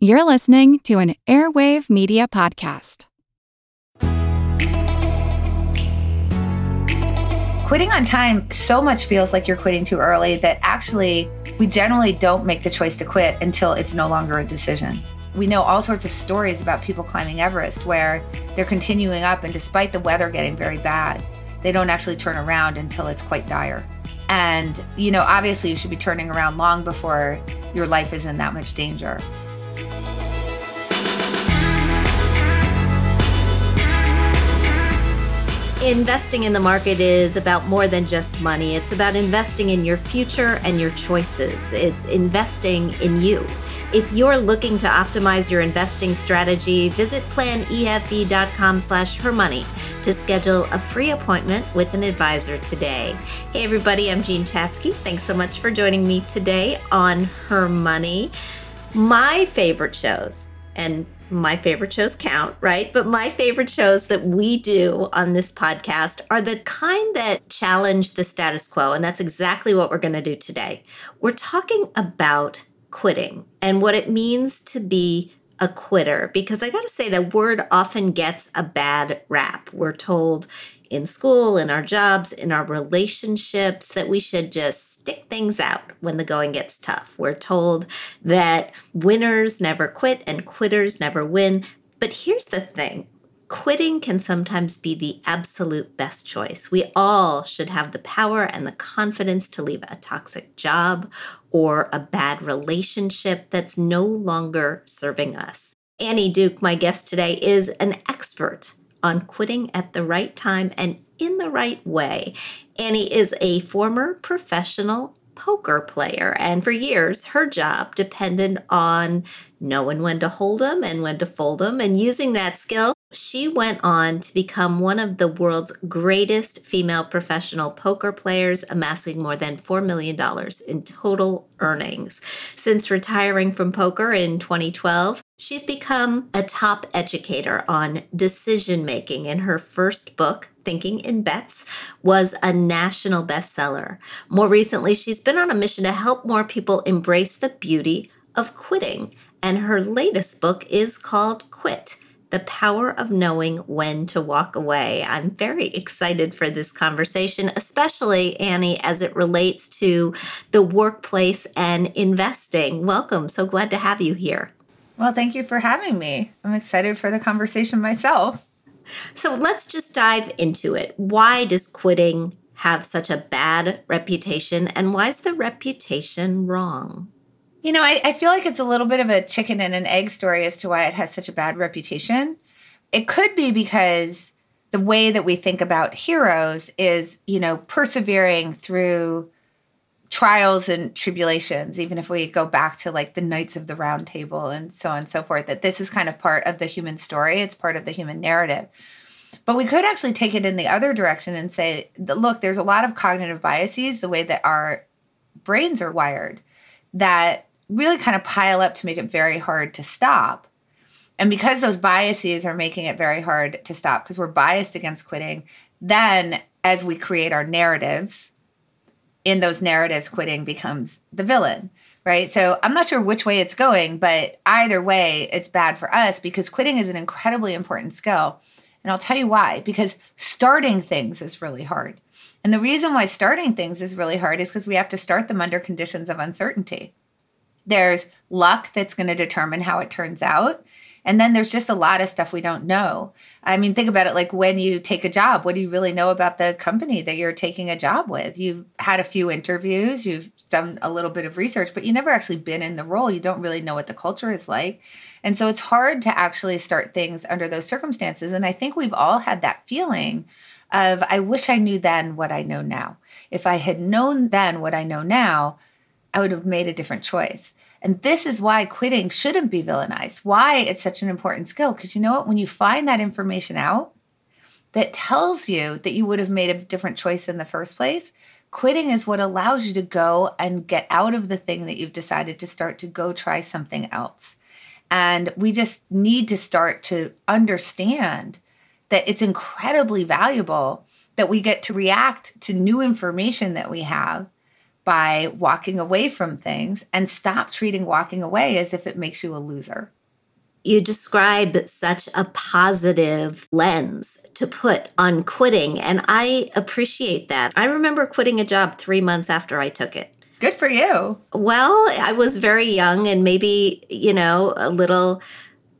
You're listening to an Airwave Media Podcast. Quitting on time so much feels like you're quitting too early that actually we generally don't make the choice to quit until it's no longer a decision. We know all sorts of stories about people climbing Everest where they're continuing up, and despite the weather getting very bad, they don't actually turn around until it's quite dire. And, you know, obviously you should be turning around long before your life is in that much danger. Investing in the market is about more than just money. It's about investing in your future and your choices. It's investing in you. If you're looking to optimize your investing strategy, visit planefe.com slash hermoney to schedule a free appointment with an advisor today. Hey everybody, I'm Jean Chatzky. Thanks so much for joining me today on Her Money. My favorite shows and my favorite shows count, right? But my favorite shows that we do on this podcast are the kind that challenge the status quo. And that's exactly what we're going to do today. We're talking about quitting and what it means to be a quitter because I got to say that word often gets a bad rap. We're told in school, in our jobs, in our relationships, that we should just stick things out when the going gets tough. We're told that winners never quit and quitters never win. But here's the thing quitting can sometimes be the absolute best choice. We all should have the power and the confidence to leave a toxic job or a bad relationship that's no longer serving us. Annie Duke, my guest today, is an expert on quitting at the right time and in the right way. Annie is a former professional poker player, and for years, her job depended on knowing when to hold them and when to fold them. And using that skill, she went on to become one of the world's greatest female professional poker players, amassing more than $4 million in total earnings. Since retiring from poker in 2012, She's become a top educator on decision making, and her first book, Thinking in Bets, was a national bestseller. More recently, she's been on a mission to help more people embrace the beauty of quitting, and her latest book is called Quit The Power of Knowing When to Walk Away. I'm very excited for this conversation, especially, Annie, as it relates to the workplace and investing. Welcome. So glad to have you here. Well, thank you for having me. I'm excited for the conversation myself. So let's just dive into it. Why does quitting have such a bad reputation, and why is the reputation wrong? You know, I, I, feel like it's a little bit of a chicken and an egg story as to why it has such a bad reputation. It could be because the way that we think about heroes is, you know, persevering through trials and tribulations, even if we go back to like the Knights of the Round Table and so on and so forth, that this is kind of part of the human story. It's part of the human narrative. But we could actually take it in the other direction and say, look, there's a lot of cognitive biases, the way that our brains are wired, that really kind of pile up to make it very hard to stop. And because those biases are making it very hard to stop, because we're biased against quitting, then as we create our narratives, in those narratives, quitting becomes the villain, right? So I'm not sure which way it's going, but either way, it's bad for us because quitting is an incredibly important skill. And I'll tell you why because starting things is really hard. And the reason why starting things is really hard is because we have to start them under conditions of uncertainty. There's luck that's going to determine how it turns out. And then there's just a lot of stuff we don't know. I mean, think about it like when you take a job, what do you really know about the company that you're taking a job with? You've had a few interviews, you've done a little bit of research, but you never actually been in the role. You don't really know what the culture is like. And so it's hard to actually start things under those circumstances. And I think we've all had that feeling of, I wish I knew then what I know now. If I had known then what I know now, I would have made a different choice. And this is why quitting shouldn't be villainized, why it's such an important skill. Because you know what? When you find that information out that tells you that you would have made a different choice in the first place, quitting is what allows you to go and get out of the thing that you've decided to start to go try something else. And we just need to start to understand that it's incredibly valuable that we get to react to new information that we have by walking away from things and stop treating walking away as if it makes you a loser. You describe such a positive lens to put on quitting, and I appreciate that. I remember quitting a job three months after I took it. Good for you. Well, I was very young and maybe, you know, a little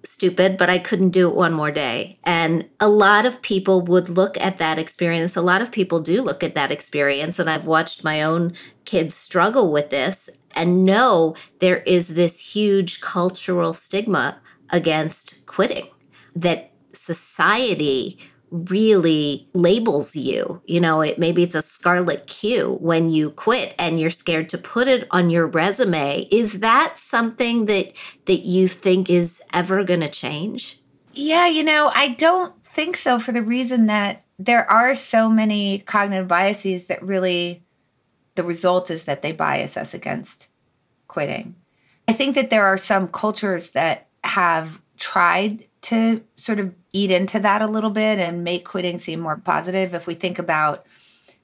stupid, but I couldn't do it one more day. And a lot of people would look at that experience. A lot of people do look at that experience. And I've watched my own kids struggle with this and know there is this huge cultural stigma against quitting that society really labels you. You know, it maybe it's a scarlet Q when you quit and you're scared to put it on your resume. Is that something that that you think is ever going to change? Yeah, you know, I don't think so for the reason that there are so many cognitive biases that really the result is that they bias us against quitting. I think that there are some cultures that have tried to sort of eat into that a little bit and make quitting seem more positive. If we think about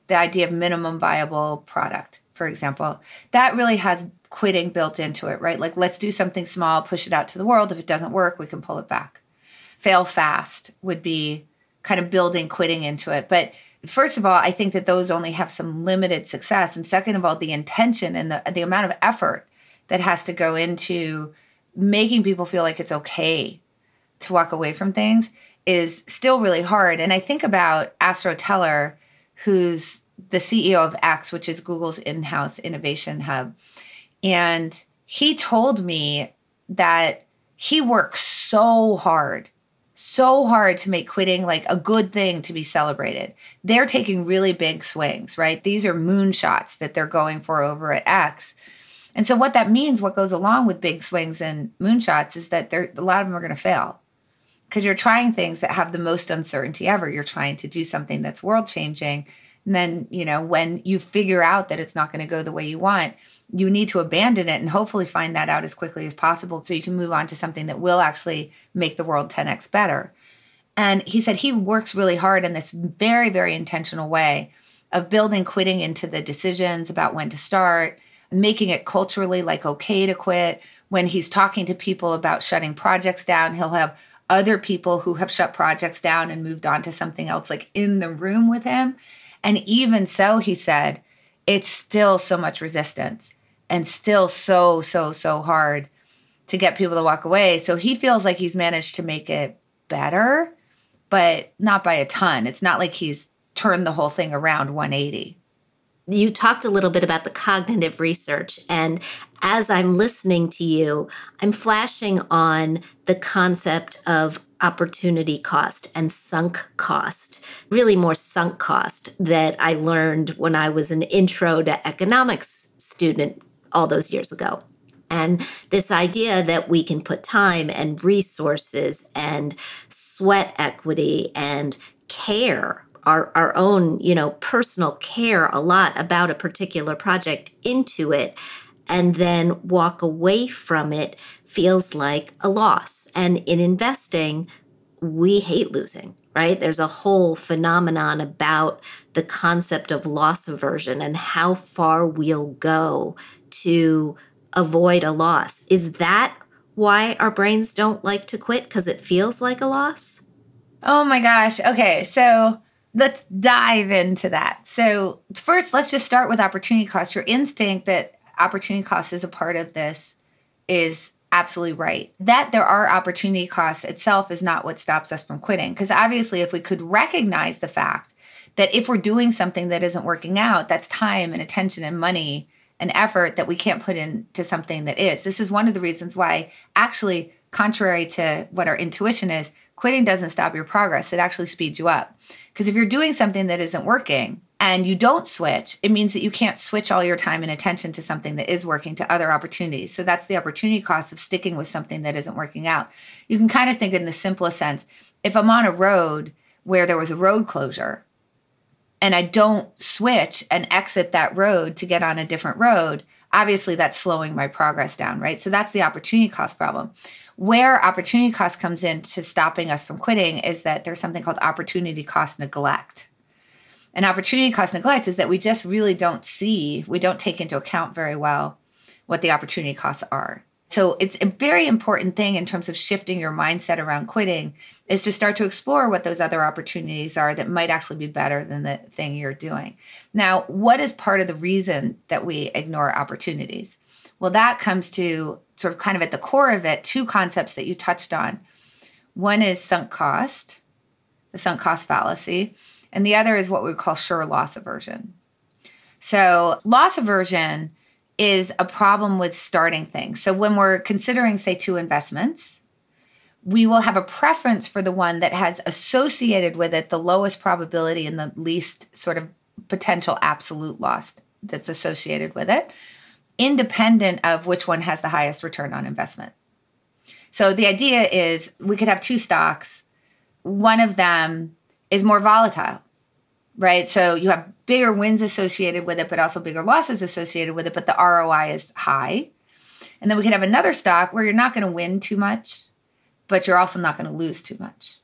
the idea of minimum viable product, for example, that really has quitting built into it, right? Like, let's do something small, push it out to the world. If it doesn't work, we can pull it back. Fail fast would be kind of building quitting into it. But first of all, I think that those only have some limited success. And second of all, the intention and the, the amount of effort that has to go into making people feel like it's okay to walk away from things is still really hard. And I think about Astro Teller, who's the CEO of X, which is Google's in house innovation hub. And he told me that he works so hard, so hard to make quitting like a good thing to be celebrated. They're taking really big swings, right? These are moonshots that they're going for over at X. And so, what that means, what goes along with big swings and moonshots, is that there, a lot of them are going to fail because you're trying things that have the most uncertainty ever. You're trying to do something that's world changing. And then, you know, when you figure out that it's not going to go the way you want, you need to abandon it and hopefully find that out as quickly as possible so you can move on to something that will actually make the world 10x better. And he said he works really hard in this very, very intentional way of building quitting into the decisions about when to start, making it culturally like okay to quit. When he's talking to people about shutting projects down, he'll have other people who have shut projects down and moved on to something else, like in the room with him. And even so, he said, it's still so much resistance and still so, so, so hard to get people to walk away. So he feels like he's managed to make it better, but not by a ton. It's not like he's turned the whole thing around 180 you talked a little bit about the cognitive research. And as I'm listening to you, I'm flashing on the concept of opportunity cost and sunk cost, really more sunk cost that I learned when I was an intro to economics student all those years ago. And this idea that we can put time and resources and sweat equity and care our, our own, you know, personal care a lot about a particular project into it and then walk away from it feels like a loss. And in investing, we hate losing, right? There's a whole phenomenon about the concept of loss aversion and how far we'll go to avoid a loss. Is that why our brains don't like to quit? Because it feels like a loss? Oh my gosh. Okay. So let's dive into that. So, first, let's just start with opportunity cost. Your instinct that opportunity cost is a part of this is absolutely right. That there are opportunity costs itself is not what stops us from quitting. Because obviously, if we could recognize the fact that if we're doing something that isn't working out, that's time and attention and money and effort that we can't put into something that is. This is one of the reasons why, actually, contrary to what our intuition is, quitting doesn't stop your progress, it actually speeds you up. Because if you're doing something that isn't working and you don't switch, it means that you can't switch all your time and attention to something that is working to other opportunities. So that's the opportunity cost of sticking with something that isn't working out. You can kind of think in the simplest sense if I'm on a road where there was a road closure and I don't switch and exit that road to get on a different road, obviously that's slowing my progress down, right? So that's the opportunity cost problem. Where opportunity cost comes in to stopping us from quitting is that there's something called opportunity cost neglect. And opportunity cost neglect is that we just really don't see, we don't take into account very well what the opportunity costs are. So it's a very important thing in terms of shifting your mindset around quitting is to start to explore what those other opportunities are that might actually be better than the thing you're doing. Now, what is part of the reason that we ignore opportunities? Well, that comes to sort of kind of at the core of it, two concepts that you touched on. One is sunk cost, the sunk cost fallacy, and the other is what we call sure loss aversion. So, loss aversion is a problem with starting things. So, when we're considering, say, two investments, we will have a preference for the one that has associated with it the lowest probability and the least sort of potential absolute loss that's associated with it, independent of which one has the highest return on investment. So the idea is we could have two stocks. One of them is more volatile, right? So you have bigger wins associated with it, but also bigger losses associated with it, but the ROI is high. And then we could have another stock where you're not going to win too much, but you're also not going to lose too much.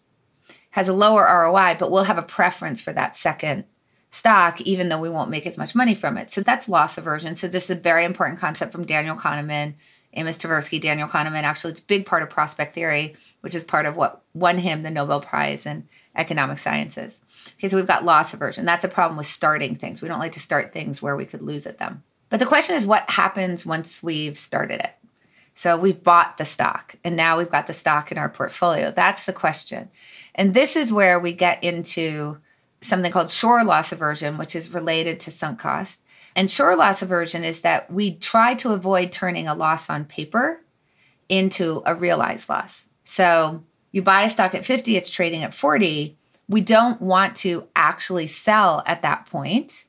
Has a lower ROI, but we'll have a preference for that second stock, even though we won't make as much money from it. So that's loss aversion. So this is a very important concept from Daniel Kahneman Amos Tversky, Daniel Kahneman. Actually, it's a big part of prospect theory, which is part of what won him the Nobel Prize in economic sciences. Okay, so we've got loss aversion. That's a problem with starting things. We don't like to start things where we could lose at them. But the question is what happens once we've started it? So we've bought the stock and now we've got the stock in our portfolio. That's the question. And this is where we get into something called sure loss aversion, which is related to sunk cost. And sure loss aversion is that we try to avoid turning a loss on paper into a realized loss. So you buy a stock at 50, it's trading at 40. We don't want to actually sell at that point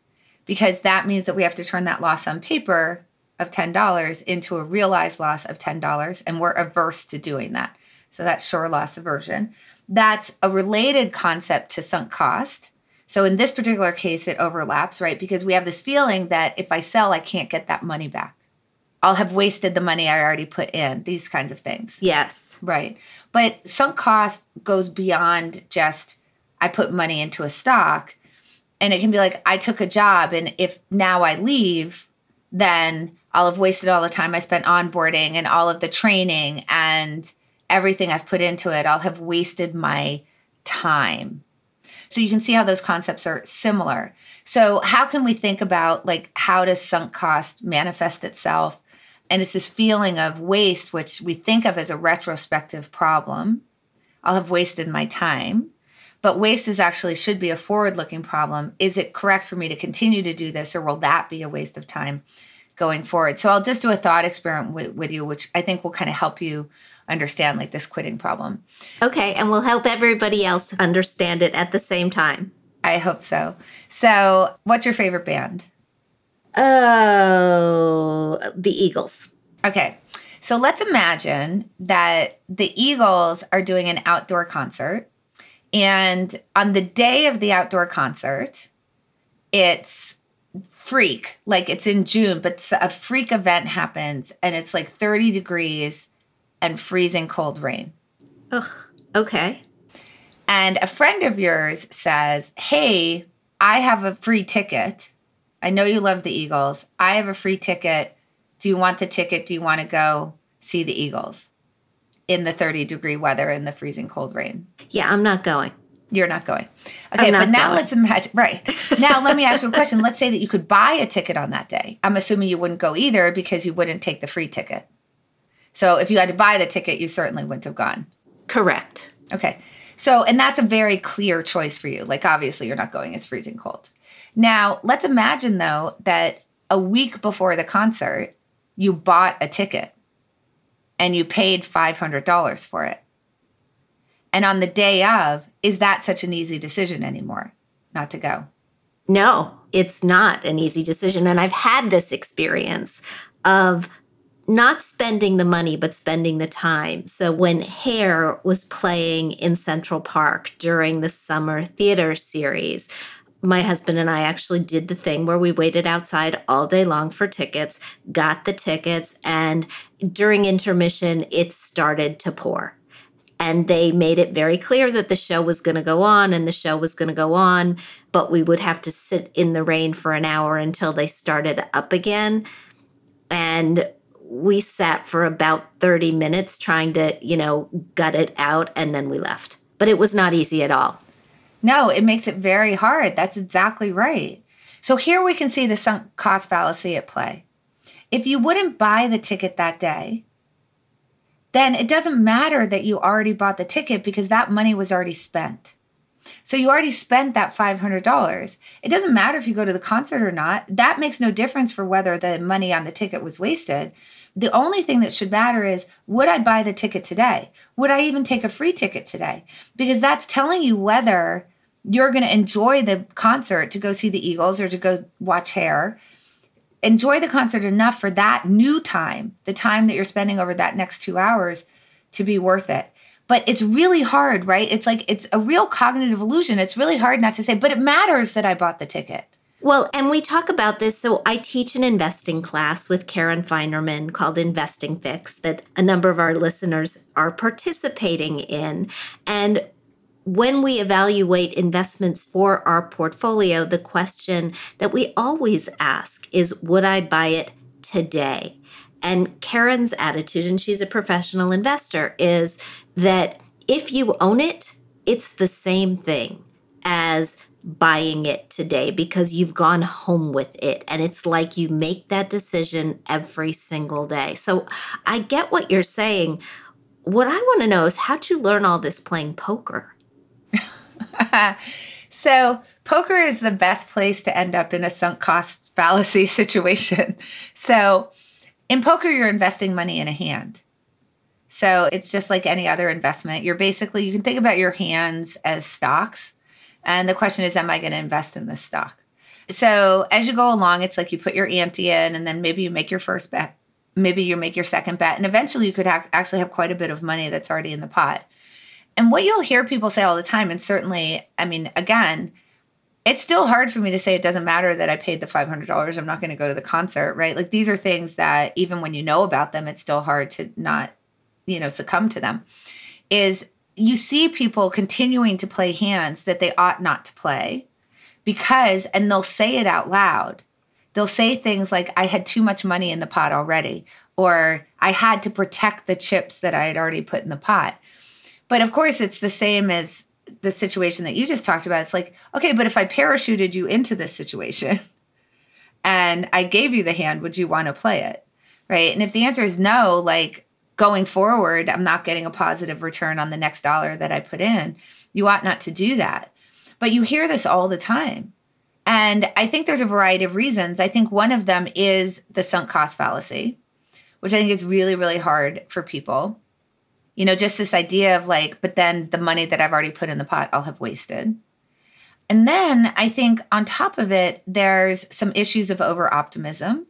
because that means that we have to turn that loss on paper of $10 into a realized loss of $10. And we're averse to doing that. So that's sure loss aversion. That's a related concept to sunk cost so in this particular case, it overlaps, right? Because we have this feeling that if I sell, I can't get that money back. I'll have wasted the money I already put in, these kinds of things. Yes. Right. But sunk cost goes beyond just I put money into a stock. And it can be like, I took a job, and if now I leave, then I'll have wasted all the time I spent onboarding and all of the training and everything I've put into it. I'll have wasted my time so you can see how those concepts are similar. So how can we think about like how does sunk cost manifest itself? And it's this feeling of waste, which we think of as a retrospective problem. I'll have wasted my time. But waste is actually should be a forward looking problem. Is it correct for me to continue to do this, or will that be a waste of time going forward? So I'll just do a thought experiment with, with you, which I think will kind of help you understand like this quitting problem. Okay, and we'll help everybody else understand it at the same time. I hope so. So, what's your favorite band? Oh, the Eagles. Okay. So let's imagine that the Eagles are doing an outdoor concert. And on the day of the outdoor concert, it's freak, like it's in June, but a freak event happens and it's like 30 degrees and freezing cold rain. Ugh, okay. And a friend of yours says, Hey, I have a free ticket. I know you love the Eagles. I have a free ticket. Do you want the ticket? Do you want to go see the Eagles in the 30 degree weather in the freezing cold rain? Yeah, I'm not going. You're not going. Okay, not but now going. let's imagine. Right. Now, let me ask you a question. Let's say that you could buy a ticket on that day. I'm assuming you wouldn't go either because you wouldn't take the free ticket. So if you had to buy the ticket, you certainly wouldn't have gone. Correct. Okay. So, and that's a very clear choice for you. Like, obviously, you're not going, it's freezing cold. Now, let's imagine though that a week before the concert, you bought a ticket and you paid $500 for it. And on the day of, is that such an easy decision anymore not to go? No, it's not an easy decision. And I've had this experience of not spending the money, but spending the time. So when Hair was playing in Central Park during the summer theater series, my husband and I actually did the thing where we waited outside all day long for tickets, got the tickets, and during intermission, it started to pour. And they made it very clear that the show was going to go on and the show was going to go on, but we would have to sit in the rain for an hour until they started up again. And we sat for about 30 minutes trying to, you know, gut it out and then we left. But it was not easy at all. No, it makes it very hard. That's exactly right. So here we can see the sunk cost fallacy at play. If you wouldn't buy the ticket that day, then it doesn't matter that you already bought the ticket because that money was already spent. So you already spent that $500. It doesn't matter if you go to the concert or not. That makes no difference for whether the money on the ticket was wasted. The only thing that should matter is would I buy the ticket today? Would I even take a free ticket today? Because that's telling you whether you're going to enjoy the concert to go see the Eagles or to go watch Hair. Enjoy the concert enough for that new time, the time that you're spending over that next two hours, to be worth it. But it's really hard, right? It's like it's a real cognitive illusion. It's really hard not to say, but it matters that I bought the ticket. Well, and we talk about this. So I teach an investing class with Karen Finerman called Investing Fix that a number of our listeners are participating in. And when we evaluate investments for our portfolio, the question that we always ask is Would I buy it today? And Karen's attitude, and she's a professional investor, is that if you own it, it's the same thing as buying it today because you've gone home with it. And it's like you make that decision every single day. So I get what you're saying. What I want to know is how'd you learn all this playing poker? so, poker is the best place to end up in a sunk cost fallacy situation. So, in poker, you're investing money in a hand. So, it's just like any other investment. You're basically, you can think about your hands as stocks. And the question is, am I going to invest in this stock? So, as you go along, it's like you put your ante in, and then maybe you make your first bet. Maybe you make your second bet. And eventually, you could ha- actually have quite a bit of money that's already in the pot. And what you'll hear people say all the time, and certainly, I mean, again, it's still hard for me to say it doesn't matter that I paid the $500. I'm not going to go to the concert, right? Like these are things that even when you know about them, it's still hard to not, you know, succumb to them. Is you see people continuing to play hands that they ought not to play because, and they'll say it out loud. They'll say things like, I had too much money in the pot already, or I had to protect the chips that I had already put in the pot. But of course, it's the same as the situation that you just talked about. It's like, okay, but if I parachuted you into this situation and I gave you the hand, would you want to play it? Right. And if the answer is no, like going forward, I'm not getting a positive return on the next dollar that I put in, you ought not to do that. But you hear this all the time. And I think there's a variety of reasons. I think one of them is the sunk cost fallacy, which I think is really, really hard for people you know, just this idea of like, but then the money that I've already put in the pot, I'll have wasted. And then I think on top of it, there's some issues of over optimism,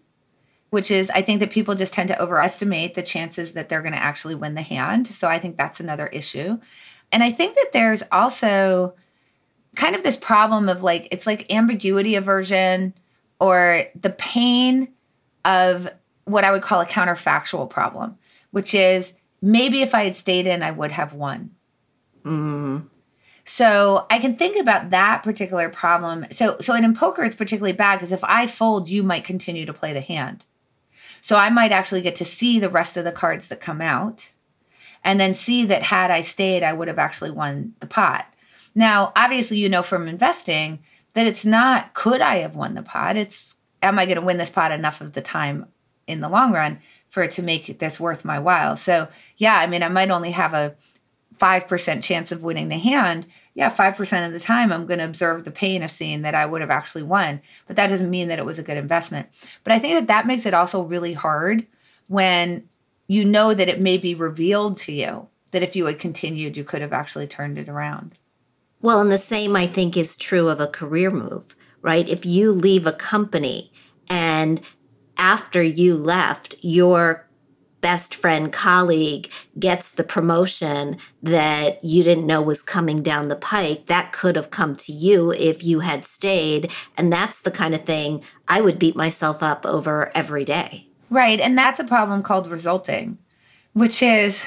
which is I think that people just tend to overestimate the chances that they're going to actually win the hand. So I think that's another issue. And I think that there's also kind of this problem of like, it's like ambiguity aversion or the pain of what I would call a counterfactual problem, which is maybe if I had stayed in, I would have won. Mm. So I can think about that particular problem. So so in poker, it's particularly bad because if I fold, you might continue to play the hand. So I might actually get to see the rest of the cards that come out, and then see that had I stayed, I would have actually won the pot. Now, obviously, you know from investing that it's not could I have won the pot. It's am I going to win this pot enough of the time in the long run? for it to make this worth my while. So, yeah, I mean, I might only have a 5% chance of winning the hand. Yeah, 5% of the time I'm going to observe the pain of seeing that I would have actually won. But that doesn't mean that it was a good investment. But I think that that makes it also really hard when you know that it may be revealed to you that if you had continued, you could have actually turned it around. Well, and the same I think is true of a career move, right? If you leave a company and after you left, your best friend colleague gets the promotion that you didn't know was coming down the pike that could have come to you if you had stayed. And that's the kind of thing i would beat myself up over every day. Right. And that's a problem called resulting which is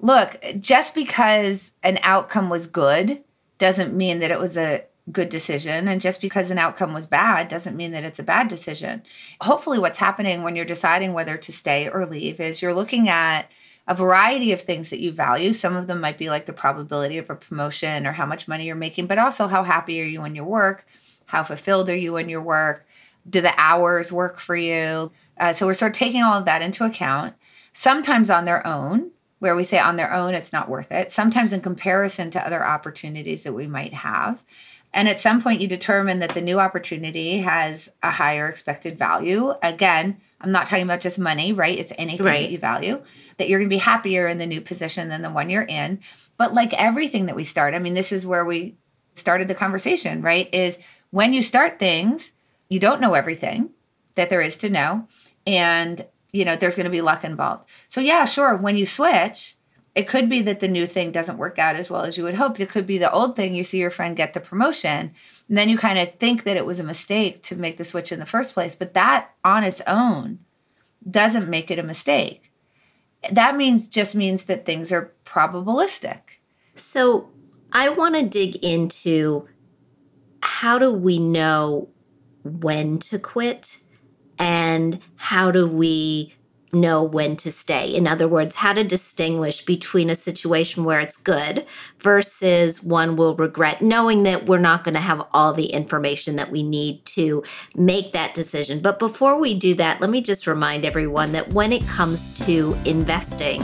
look, just because an outcome was good doesn't mean that it was a good decision. And just because an outcome was bad doesn't mean that it's a bad decision. Hopefully, what's happening when you're deciding whether to stay or leave is you're looking at a variety of things that you value. Some of them might be like the probability of a promotion or how much money you're making, but also how happy are you in your work? How fulfilled are you in your work? Do the hours work for you? Uh, so we're sort of taking all of that into account, sometimes on their own, where we say on their own it's not worth it, sometimes in comparison to other opportunities that we might have. And at some point, you determine that the new opportunity has a higher expected value. Again, I'm not talking about just money, right? It's anything right. that you value, that you're going to be happier in the new position than the one you're in. But like everything that we start, I mean, this is where we started the conversation, right? Is when you start things, you don't know everything that there is to know. And, you know, there's going to be luck involved. So, yeah, sure, when you switch, it could be that the new thing doesn't work out as well as you would hope. It could be the old thing. You see your friend get the promotion, and then you kind of think that it was a mistake to make the switch in the first place. But that on its own doesn't make it a mistake. That means just means that things are probabilistic. So I want to dig into how do we know when to quit and how do we know when to stay. In other words, how to distinguish between a situation where it's good versus one will regret, knowing that we're not going to have all the information that we need to make that decision. But before we do that, let me just remind everyone that when it comes to investing,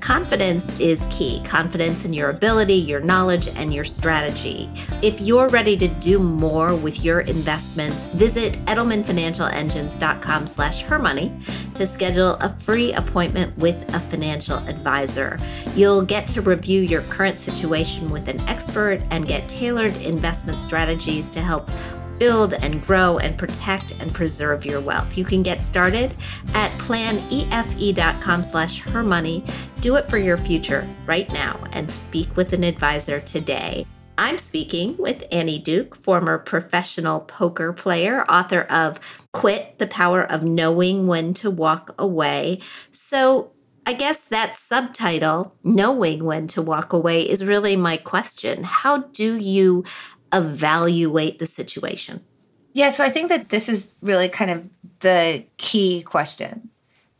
confidence is key confidence in your ability, your knowledge, and your strategy. If you're ready to do more with your investments, visit edelmanfinancialengines.com slash hermoney to schedule a free appointment with a financial advisor. You'll get to review your current situation with an expert and get tailored investment strategies to help build and grow and protect and preserve your wealth. You can get started at planefe.com slash hermoney. Do it for your future right now and speak with an advisor today. I'm speaking with Annie Duke, former professional poker player, author of Quit the Power of Knowing When to Walk Away. So, I guess that subtitle, Knowing When to Walk Away, is really my question. How do you evaluate the situation? Yeah, so I think that this is really kind of the key question.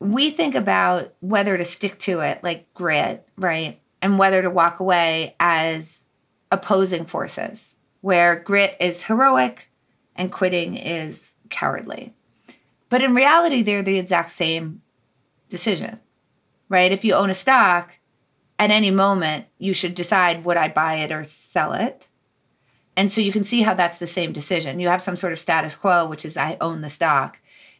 We think about whether to stick to it, like grit, right? And whether to walk away as opposing forces, where grit is heroic and quitting is cowardly. But in reality, they're the exact same decision, right? If you own a stock, at any moment, you should decide would I buy it or sell it? And so you can see how that's the same decision. You have some sort of status quo, which is I own the stock,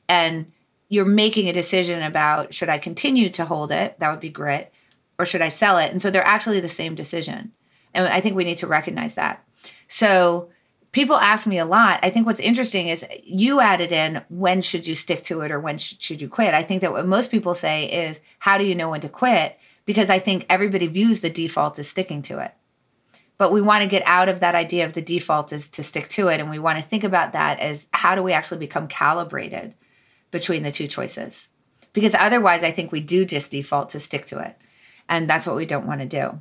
and you're making a decision about should I continue to hold it? That would be grit, or should I sell it? And so they're actually the same decision. And I think we need to recognize that. So people ask me a lot. I think what's interesting is you added in when should you stick to it or when sh- should you quit? I think that what most people say is how do you know when to quit? Because I think everybody views the default as sticking to it. But we want to get out of that idea of the default is to stick to it. And we want to think about that as how do we actually become calibrated between the two choices? Because otherwise, I think we do just default to stick to it. And that's what we don't want to do.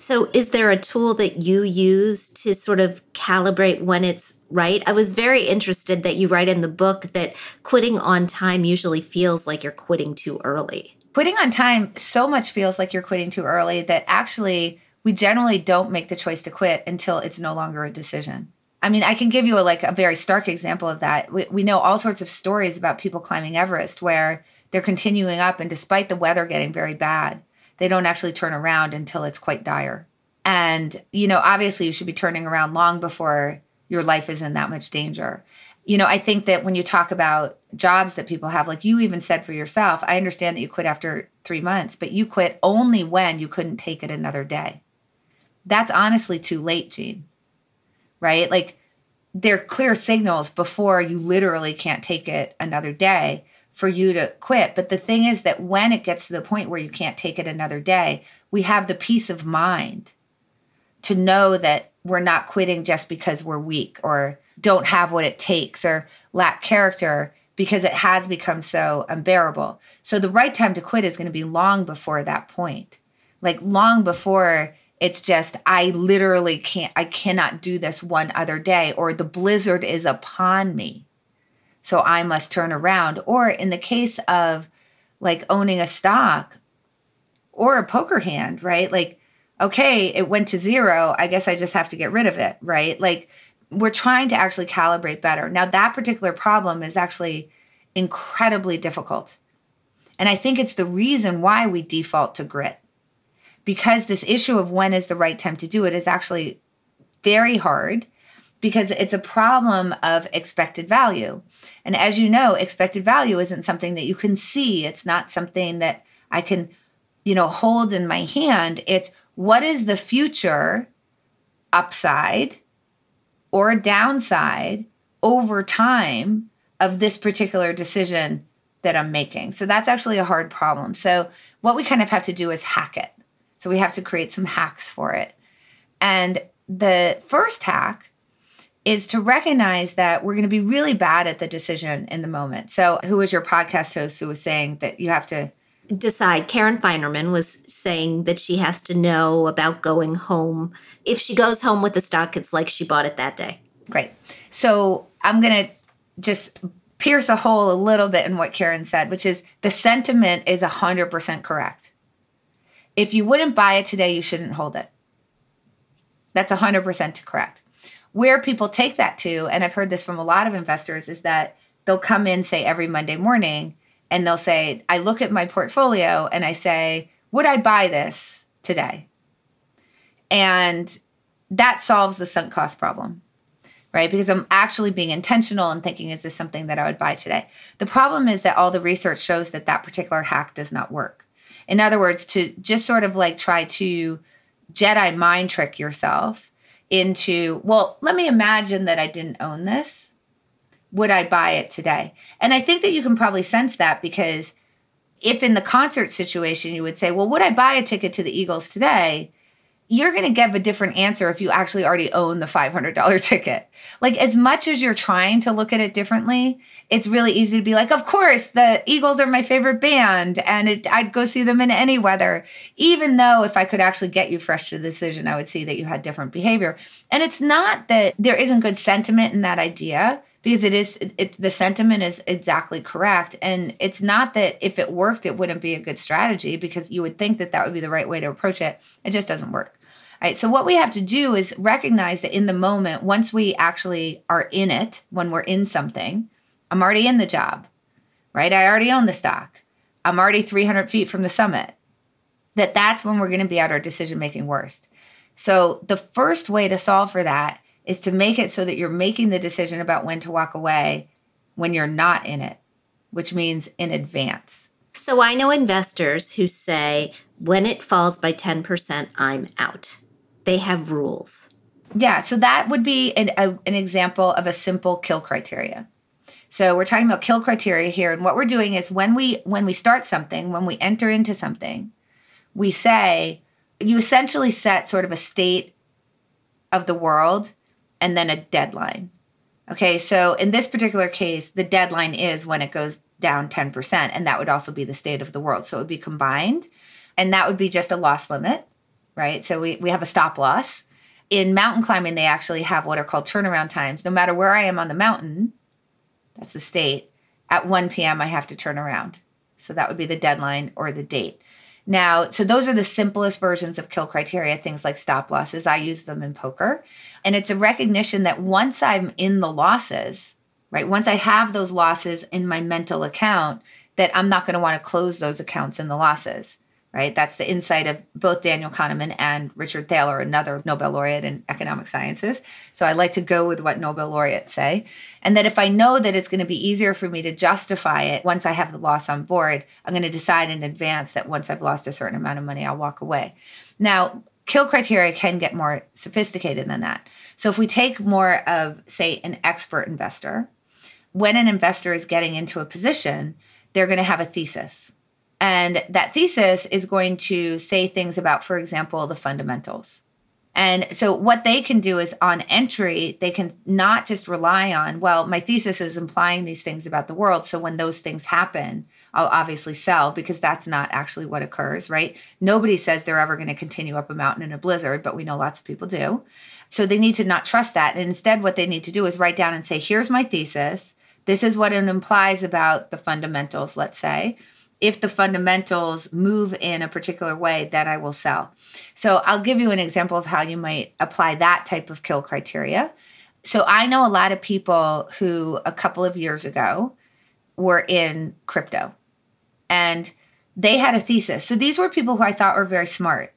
So, is there a tool that you use to sort of calibrate when it's right? I was very interested that you write in the book that quitting on time usually feels like you're quitting too early. Quitting on time so much feels like you're quitting too early that actually we generally don't make the choice to quit until it's no longer a decision. I mean, I can give you a, like a very stark example of that. We, we know all sorts of stories about people climbing Everest where they're continuing up, and despite the weather getting very bad, they don't actually turn around until it's quite dire. And, you know, obviously you should be turning around long before your life is in that much danger. You know, I think that when you talk about jobs that people have, like you even said for yourself, I understand that you quit after three months, but you quit only when you couldn't take it another day. That's honestly too late, Jean. Right? Like, they're clear signals before you literally can't take it another day for you to quit. But the thing is that when it gets to the point where you can't take it another day, we have the peace of mind to know that we're not quitting just because we're weak or don't have what it takes or lack character because it has become so unbearable. So the right time to quit is going to be long before that point. like long before it's just I literally can't I cannot do this one other day or the blizzard is upon me. So I must turn around or in the case of like owning a stock or a poker hand, right? Like okay, it went to 0, I guess I just have to get rid of it, right? Like we're trying to actually calibrate better. Now that particular problem is actually incredibly difficult. And I think it's the reason why we default to grit because this issue of when is the right time to do it is actually very hard because it's a problem of expected value. And as you know, expected value isn't something that you can see. It's not something that I can, you know, hold in my hand. It's what is the future upside or downside over time of this particular decision that I'm making. So that's actually a hard problem. So what we kind of have to do is hack it. So we have to create some hacks for it. And the first hack is to recognize that we're going to be really bad at the decision in the moment. So, who was your podcast host who was saying that you have to decide? Karen Finerman was saying that she has to know about going home. If she goes home with the stock, it's like she bought it that day. Great. So, I'm going to just pierce a hole a little bit in what Karen said, which is the sentiment is 100% correct. If you wouldn't buy it today, you shouldn't hold it. That's 100% correct. Where people take that to, and I've heard this from a lot of investors, is that they'll come in, say, every Monday morning, and they'll say, I look at my portfolio and I say, would I buy this today? And that solves the sunk cost problem, right? Because I'm actually being intentional and thinking, is this something that I would buy today? The problem is that all the research shows that that particular hack does not work. In other words, to just sort of like try to Jedi mind trick yourself into, well, let me imagine that I didn't own this. Would I buy it today? And I think that you can probably sense that because if in the concert situation you would say, well, would I buy a ticket to the Eagles today? You're going to give a different answer if you actually already own the $500 ticket. Like, as much as you're trying to look at it differently, it's really easy to be like, of course, the Eagles are my favorite band and it, I'd go see them in any weather. Even though if I could actually get you fresh to the decision, I would see that you had different behavior. And it's not that there isn't good sentiment in that idea because it is it, the sentiment is exactly correct and it's not that if it worked it wouldn't be a good strategy because you would think that that would be the right way to approach it it just doesn't work so what we have to do is recognize that in the moment, once we actually are in it, when we're in something, I'm already in the job, right? I already own the stock. I'm already 300 feet from the summit. That that's when we're going to be at our decision making worst. So the first way to solve for that is to make it so that you're making the decision about when to walk away when you're not in it, which means in advance. So I know investors who say when it falls by 10%, I'm out they have rules. Yeah, so that would be an, a, an example of a simple kill criteria. So we're talking about kill criteria here, and what we're doing is when we when we start something, when we enter into something, we say you essentially set sort of a state of the world and then a deadline. Okay, so in this particular case, the deadline is when it goes down 10%, and that would also be the state of the world. So it would be combined, and that would be just a loss limit right? So we, we have a stop loss. In mountain climbing, they actually have what are called turnaround times. No matter where I am on the mountain, that's the state, at 1 p.m., I have to turn around. So that would be the deadline or the date. Now, so those are the simplest versions of kill criteria, things like stop losses. I use them in poker. And it's a recognition that once I'm in the losses, right, once I have those losses in my mental account, that I'm not going to want to close those accounts in the losses right? That's the insight of both Daniel Kahneman and Richard Thaler, another Nobel laureate in economic sciences. So I like to go with what Nobel laureates say. And that if I know that it's going to be easier for me to justify it once I have the loss on board, I'm going to decide in advance that once I've lost a certain amount of money, I'll walk away. Now, kill criteria can get more sophisticated than that. So if we take more of, say, an expert investor, when an investor is getting into a position, they're going to have a thesis and that thesis is going to say things about, for example, the fundamentals. And so, what they can do is on entry, they can not just rely on, well, my thesis is implying these things about the world. So, when those things happen, I'll obviously sell because that's not actually what occurs, right? Nobody says they're ever going to continue up a mountain in a blizzard, but we know lots of people do. So they need to not trust that. And instead, what they need to do is write down and say, here's my thesis. This is what it implies about the fundamentals, let's say. If the fundamentals move in a particular way, then I will sell. So I'll give you an example of how you might apply that type of kill criteria. So I know a lot of people who a couple of years ago were in crypto and they had a thesis. So these were people who I thought were very smart.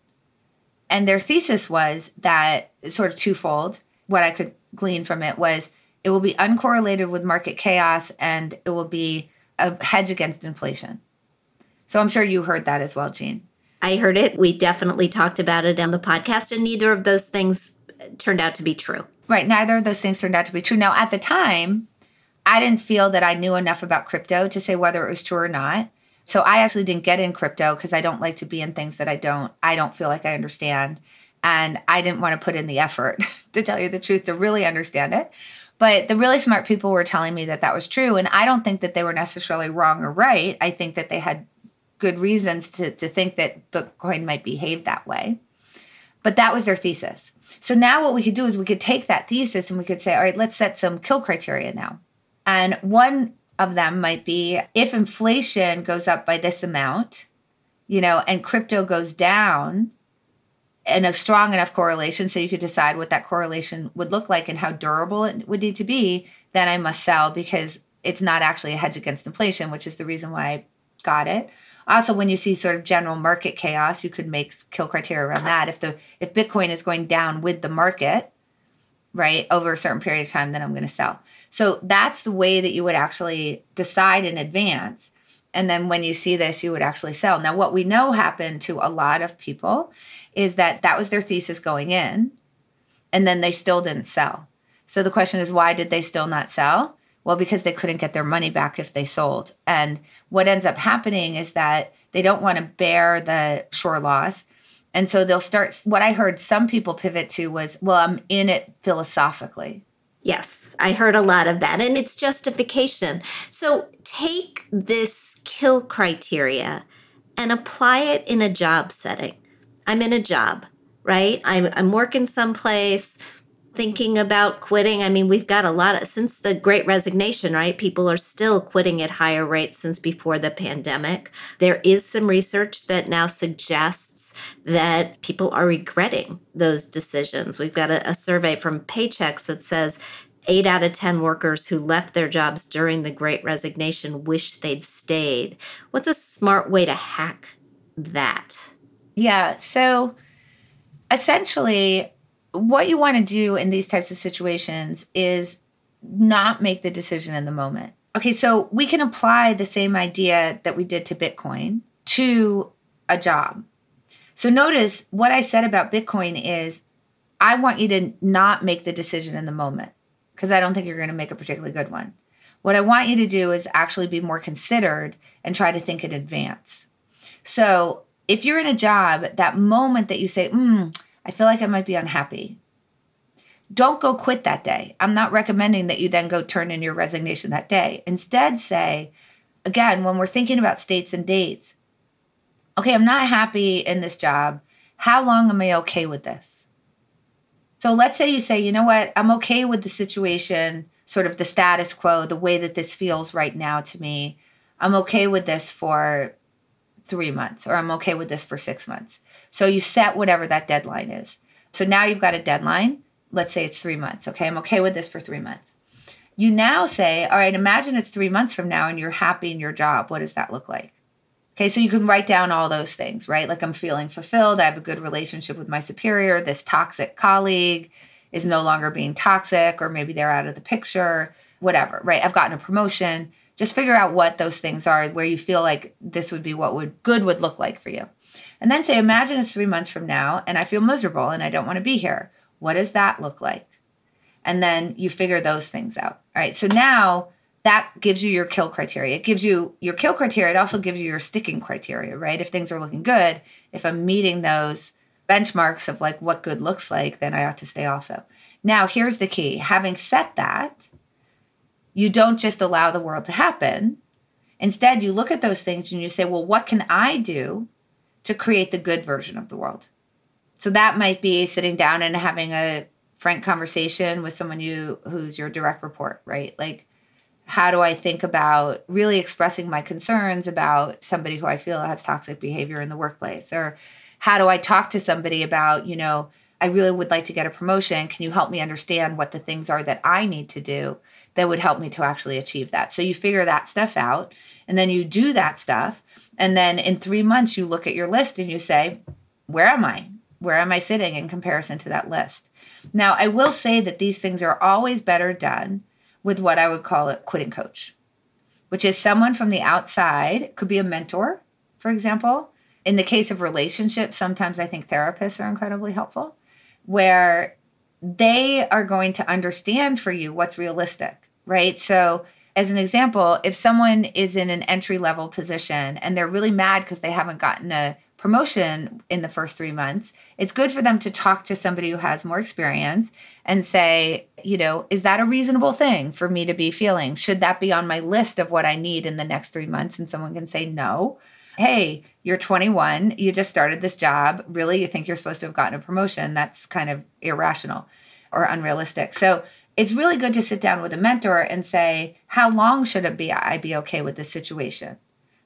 And their thesis was that sort of twofold. What I could glean from it was it will be uncorrelated with market chaos and it will be a hedge against inflation. So I'm sure you heard that as well, Jean. I heard it. We definitely talked about it on the podcast, and neither of those things turned out to be true. Right. Neither of those things turned out to be true. Now, at the time, I didn't feel that I knew enough about crypto to say whether it was true or not. So I actually didn't get in crypto because I don't like to be in things that I don't I don't feel like I understand. And I didn't want to put in the effort to tell you the truth to really understand it. But the really smart people were telling me that that was true. And I don't think that they were necessarily wrong or right. I think that they had good reasons to, to think that Bitcoin might behave that way. But that was their thesis. So now what we could do is we could take that thesis and we could say, all right, let's set some kill criteria now. And one of them might be if inflation goes up by this amount, you know, and crypto goes down in a strong enough correlation so you could decide what that correlation would look like and how durable it would need to be, then I must sell because it's not actually a hedge against inflation, which is the reason why I got it. Also, when you see sort of general market chaos, you could make kill criteria around that. If the if Bitcoin is going down with the market, right, over a certain period of time, then I'm going to sell. So that's the way that you would actually decide in advance. And then when you see this, you would actually sell. Now, what we know happened to a lot of people is that that was their thesis going in, and then they still didn't sell. So the question is, why did they still not sell? Well, because they couldn't get their money back if they sold. And what ends up happening is that they don't want to bear the sure loss. And so they'll start. What I heard some people pivot to was, well, I'm in it philosophically. Yes, I heard a lot of that, and it's justification. So take this kill criteria and apply it in a job setting. I'm in a job, right? I'm, I'm working someplace, thinking about quitting. I mean, we've got a lot of, since the great resignation, right? People are still quitting at higher rates since before the pandemic. There is some research that now suggests that people are regretting those decisions. We've got a, a survey from Paychex that says eight out of 10 workers who left their jobs during the great resignation wish they'd stayed. What's a smart way to hack that? Yeah. So essentially, what you want to do in these types of situations is not make the decision in the moment. Okay, so we can apply the same idea that we did to Bitcoin to a job. So notice what I said about Bitcoin is I want you to not make the decision in the moment because I don't think you're going to make a particularly good one. What I want you to do is actually be more considered and try to think in advance. So if you're in a job, that moment that you say, hmm, I feel like I might be unhappy. Don't go quit that day. I'm not recommending that you then go turn in your resignation that day. Instead, say, again, when we're thinking about states and dates, okay, I'm not happy in this job. How long am I okay with this? So let's say you say, you know what, I'm okay with the situation, sort of the status quo, the way that this feels right now to me. I'm okay with this for three months, or I'm okay with this for six months. So you set whatever that deadline is. So now you've got a deadline. Let's say it's three months. Okay, I'm okay with this for three months. You now say, all right, imagine it's three months from now and you're happy in your job. What does that look like? Okay, so you can write down all those things, right? Like I'm feeling fulfilled. I have a good relationship with my superior. This toxic colleague is no longer being toxic, or maybe they're out of the picture, whatever, right? I've gotten a promotion. Just figure out what those things are where you feel like this would be what would good would look like for you. And then say, imagine it's three months from now and I feel miserable and I don't want to be here. What does that look like? And then you figure those things out. All right. So now that gives you your kill criteria. It gives you your kill criteria. It also gives you your sticking criteria, right? If things are looking good, if I'm meeting those benchmarks of like what good looks like, then I ought to stay also. Now, here's the key having set that, you don't just allow the world to happen. Instead, you look at those things and you say, well, what can I do to create the good version of the world? So that might be sitting down and having a frank conversation with someone you who's your direct report, right? Like how do I think about really expressing my concerns about somebody who I feel has toxic behavior in the workplace or how do I talk to somebody about, you know, I really would like to get a promotion. Can you help me understand what the things are that I need to do that would help me to actually achieve that? So you figure that stuff out and then you do that stuff. And then in three months, you look at your list and you say, where am I? Where am I sitting in comparison to that list? Now, I will say that these things are always better done with what I would call a quitting coach, which is someone from the outside, could be a mentor, for example. In the case of relationships, sometimes I think therapists are incredibly helpful where they are going to understand for you what's realistic, right? So, as an example, if someone is in an entry level position and they're really mad because they haven't gotten a promotion in the first three months, it's good for them to talk to somebody who has more experience and say, you know, is that a reasonable thing for me to be feeling? Should that be on my list of what I need in the next three months? And someone can say no hey, you're 21, you just started this job. Really, you think you're supposed to have gotten a promotion? That's kind of irrational or unrealistic. So it's really good to sit down with a mentor and say, how long should it be I be okay with this situation?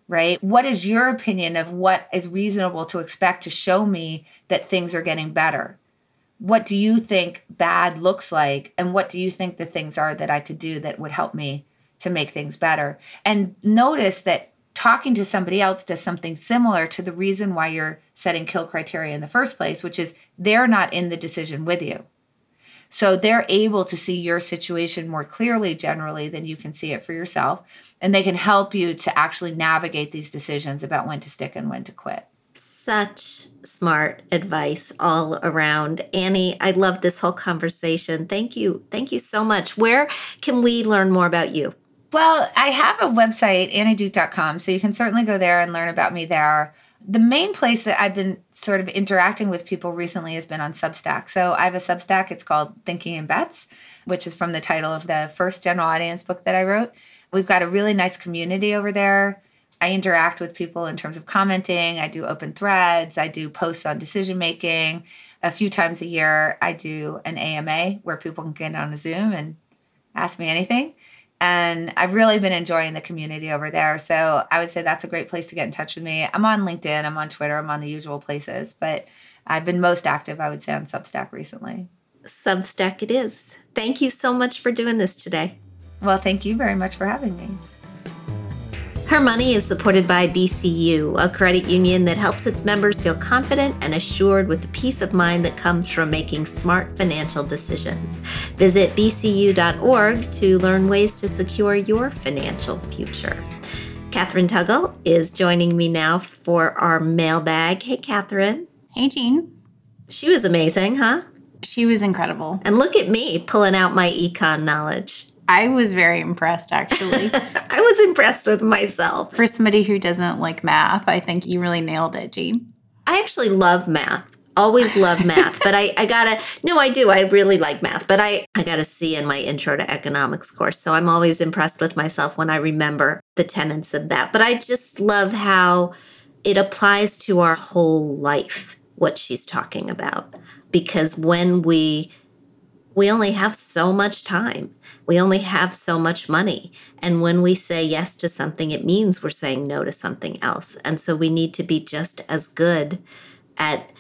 Right? What is your opinion of what is reasonable to expect to show me that things are getting better? What do you think bad looks like? And what do you think the things are that I could do that would help me to make things better? And notice that talking to somebody else does something similar to the reason why you're setting kill criteria in the first place, which is they're not in the decision with you. So they're able to see your situation more clearly generally than you can see it for yourself. And they can help you to actually navigate these decisions about when to stick and when to quit. Such smart advice all around. Annie, I love this whole conversation. Thank you. Thank you so much. Where can we learn more about you? Well, I have a website, annieduke.com, so you can certainly go there and learn about me there. The main place that I've been sort of interacting with people recently has been on Substack. So I have a Substack, it's called Thinking in Bets, which is from the title of the first general audience book that I wrote. We've got a really nice community over there. I interact with people in terms of commenting, I do open threads, I do posts on decision making. A few times a year, I do an AMA where people can get on a Zoom and ask me anything. And I've really been enjoying the community over there. So I would say that's a great place to get in touch with me. I'm on LinkedIn, I'm on Twitter, I'm on the usual places, but I've been most active, I would say, on Substack recently. Substack it is. Thank you so much for doing this today. Well, thank you very much for having me. Her Money is supported by BCU, a credit union that helps its members feel confident and assured with the peace of mind that comes from making smart financial decisions. Visit bcu.org to learn ways to secure your financial future. Kathryn Tuggle is joining me now for our mailbag. Hey, Kathryn. Hey, Jean. She was amazing, huh? She was incredible. And look at me pulling out my econ knowledge. I was very impressed, actually. I was impressed with myself. For somebody who doesn't like math, I think you really nailed it, Jean. I actually love math. Always love math, but I, I gotta, no, I do. I really like math, but I, I got a C in my intro to economics course. So I'm always impressed with myself when I remember the tenets of that. But I just love how it applies to our whole life, what she's talking about. Because when we we only have so much time. We only have so much money. And when we say yes to something, it means we're saying no to something else. And so we need to be just as good at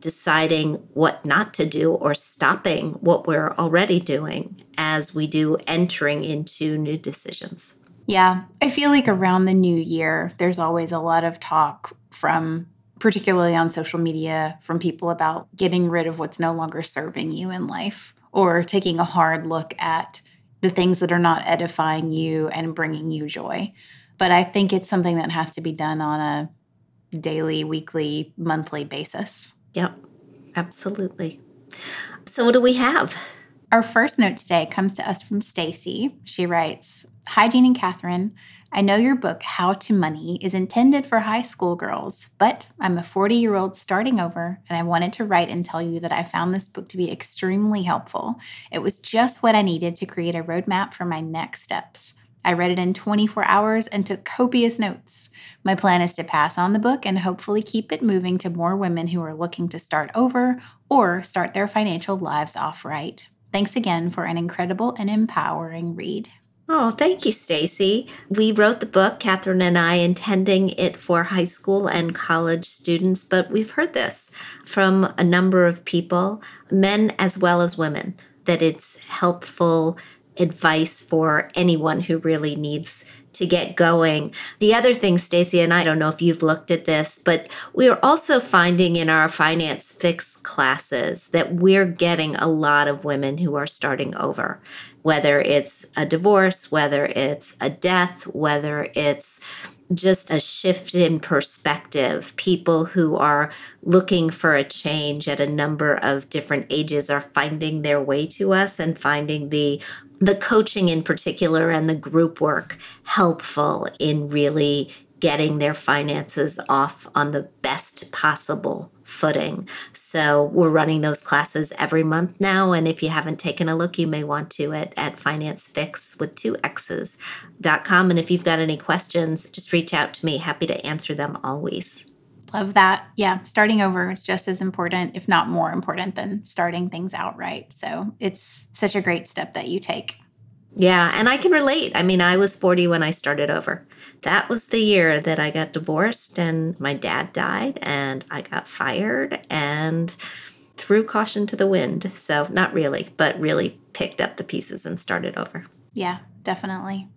deciding what not to do or stopping what we're already doing as we do entering into new decisions. Yeah, I feel like around the new year, there's always a lot of talk from particularly on social media from people about getting rid of what's no longer serving you in life or taking a hard look at the things that are not edifying you and bringing you joy. But I think it's something that has to be done on a daily, weekly, monthly basis. Yep, absolutely. So, what do we have? Our first note today comes to us from Stacy. She writes, "Hi Jean and Kathryn. I know your book, How to Money, is intended for high school girls, but I'm a 40 year old starting over, and I wanted to write and tell you that I found this book to be extremely helpful. It was just what I needed to create a roadmap for my next steps. I read it in 24 hours and took copious notes. My plan is to pass on the book and hopefully keep it moving to more women who are looking to start over or start their financial lives off right. Thanks again for an incredible and empowering read. Oh, thank you, Stacy. We wrote the book, Kathryn and I, intending it for high school and college students, but we've heard this from a number of people, men as well as women, that it's helpful advice for anyone who really needs to get going. The other thing, Stacy, and I don't know if you've looked at this, but we're also finding in our finance fix classes that we're getting a lot of women who are starting over, whether it's a divorce, whether it's a death, whether it's just a shift in perspective. People who are looking for a change at a number of different ages are finding their way to us and finding the the coaching in particular and the group work helpful in really getting their finances off on the best possible footing. So we're running those classes every month now. And if you haven't taken a look, you may want to at, at financefix with two X's.com. And if you've got any questions, just reach out to me. Happy to answer them always. Love that. Yeah, starting over is just as important, if not more important, than starting things out right. So it's such a great step that you take. Yeah, and I can relate. I mean, I was 40 when I started over. That was the year that I got divorced and my dad died and I got fired and threw caution to the wind. So, not really, but really picked up the pieces and started over. Yeah, definitely.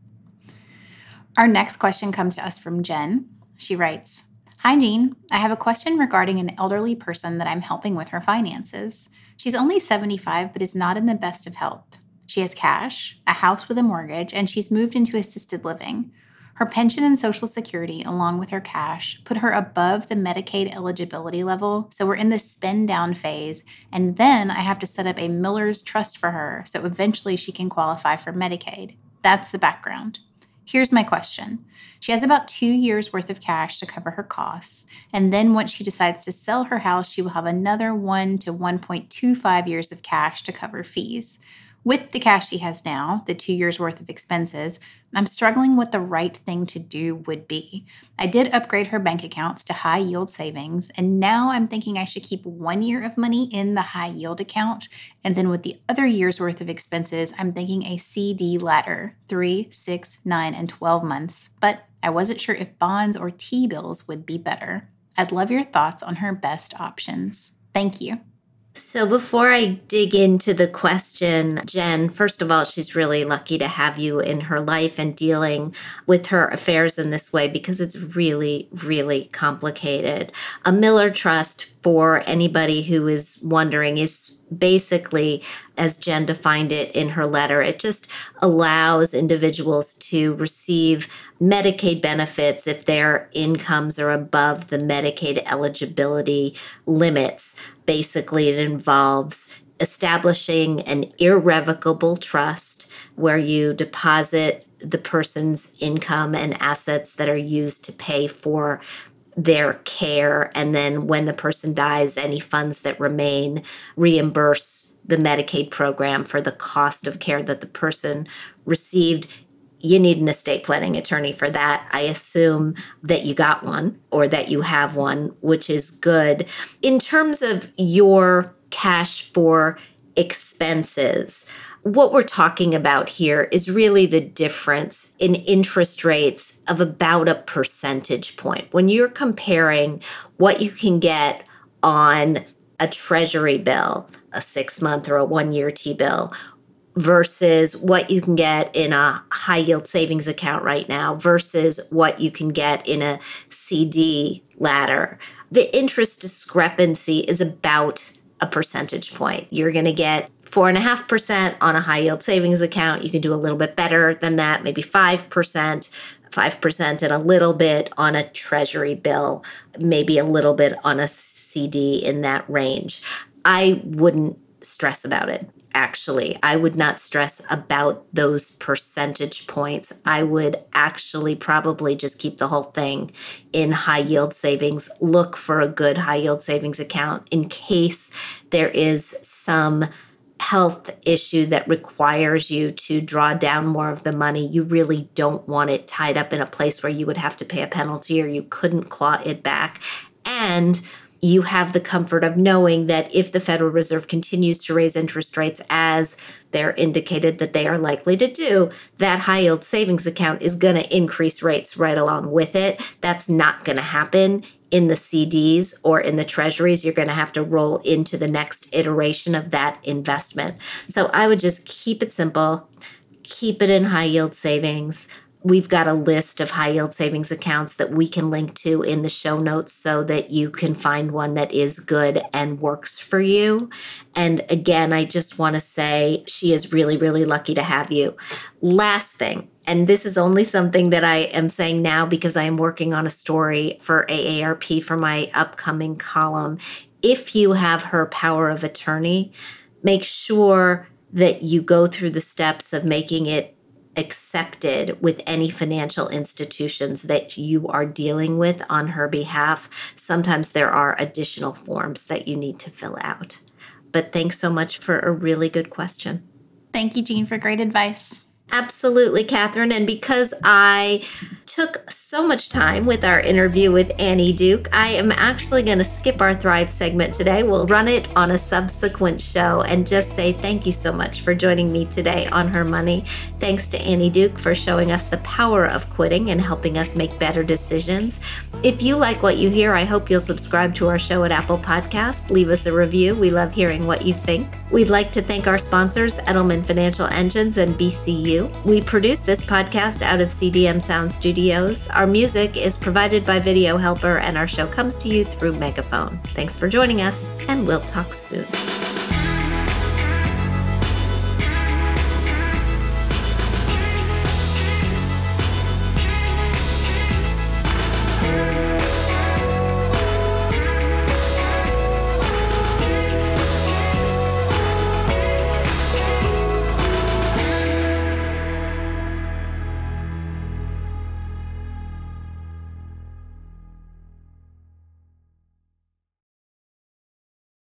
Our next question comes to us from Jen. She writes Hi, Jean. I have a question regarding an elderly person that I'm helping with her finances. She's only 75, but is not in the best of health. She has cash, a house with a mortgage, and she's moved into assisted living. Her pension and Social Security, along with her cash, put her above the Medicaid eligibility level. So we're in the spend down phase. And then I have to set up a Miller's Trust for her so eventually she can qualify for Medicaid. That's the background. Here's my question. She has about two years worth of cash to cover her costs. And then once she decides to sell her house, she will have another one to 1.25 years of cash to cover fees. With the cash she has now, the two years worth of expenses, I'm struggling what the right thing to do would be. I did upgrade her bank accounts to high yield savings, and now I'm thinking I should keep one year of money in the high yield account. And then with the other year's worth of expenses, I'm thinking a CD ladder three, six, nine, and 12 months. But I wasn't sure if bonds or T bills would be better. I'd love your thoughts on her best options. Thank you. So, before I dig into the question, Jen, first of all, she's really lucky to have you in her life and dealing with her affairs in this way because it's really, really complicated. A Miller Trust, for anybody who is wondering, is basically, as Jen defined it in her letter, it just allows individuals to receive Medicaid benefits if their incomes are above the Medicaid eligibility limits. Basically, it involves establishing an irrevocable trust where you deposit the person's income and assets that are used to pay for their care. And then when the person dies, any funds that remain reimburse the Medicaid program for the cost of care that the person received. You need an estate planning attorney for that. I assume that you got one or that you have one, which is good. In terms of your cash for expenses, what we're talking about here is really the difference in interest rates of about a percentage point. When you're comparing what you can get on a treasury bill, a six month or a one year T bill, versus what you can get in a high yield savings account right now, versus what you can get in a CD ladder, the interest discrepancy is about a percentage point. You're going to get four and a half percent on a high yield savings account. You can do a little bit better than that, maybe five percent. 5% and a little bit on a treasury bill, maybe a little bit on a CD in that range. I wouldn't stress about it actually. I would not stress about those percentage points. I would actually probably just keep the whole thing in high yield savings. Look for a good high yield savings account in case there is some health issue that requires you to draw down more of the money, you really don't want it tied up in a place where you would have to pay a penalty or you couldn't claw it back. And you have the comfort of knowing that if the Federal Reserve continues to raise interest rates as they're indicated that they are likely to do, that high yield savings account is going to increase rates right along with it. That's not going to happen in the CDs or in the treasuries, you're going to have to roll into the next iteration of that investment. So I would just keep it simple, keep it in high yield savings. We've got a list of high yield savings accounts that we can link to in the show notes so that you can find one that is good and works for you. And again, I just want to say she is really, really lucky to have you. Last thing, and this is only something that I am saying now because I am working on a story for AARP for my upcoming column. If you have her power of attorney, make sure that you go through the steps of making it accepted with any financial institutions that you are dealing with on her behalf. Sometimes there are additional forms that you need to fill out. But thanks so much for a really good question. Thank you, Jean, for great advice. Absolutely, Kathryn. And because I took so much time with our interview with Annie Duke, I am actually going to skip our Thrive segment today. We'll run it on a subsequent show and just say thank you so much for joining me today on Her Money. Thanks to Annie Duke for showing us the power of quitting and helping us make better decisions. If you like what you hear, I hope you'll subscribe to our show at Apple Podcasts. Leave us a review. We love hearing what you think. We'd like to thank our sponsors, Edelman Financial Engines and BCU. We produce this podcast out of CDM Sound Studios. Our music is provided by Video Helper, and our show comes to you through Megaphone. Thanks for joining us, and we'll talk soon.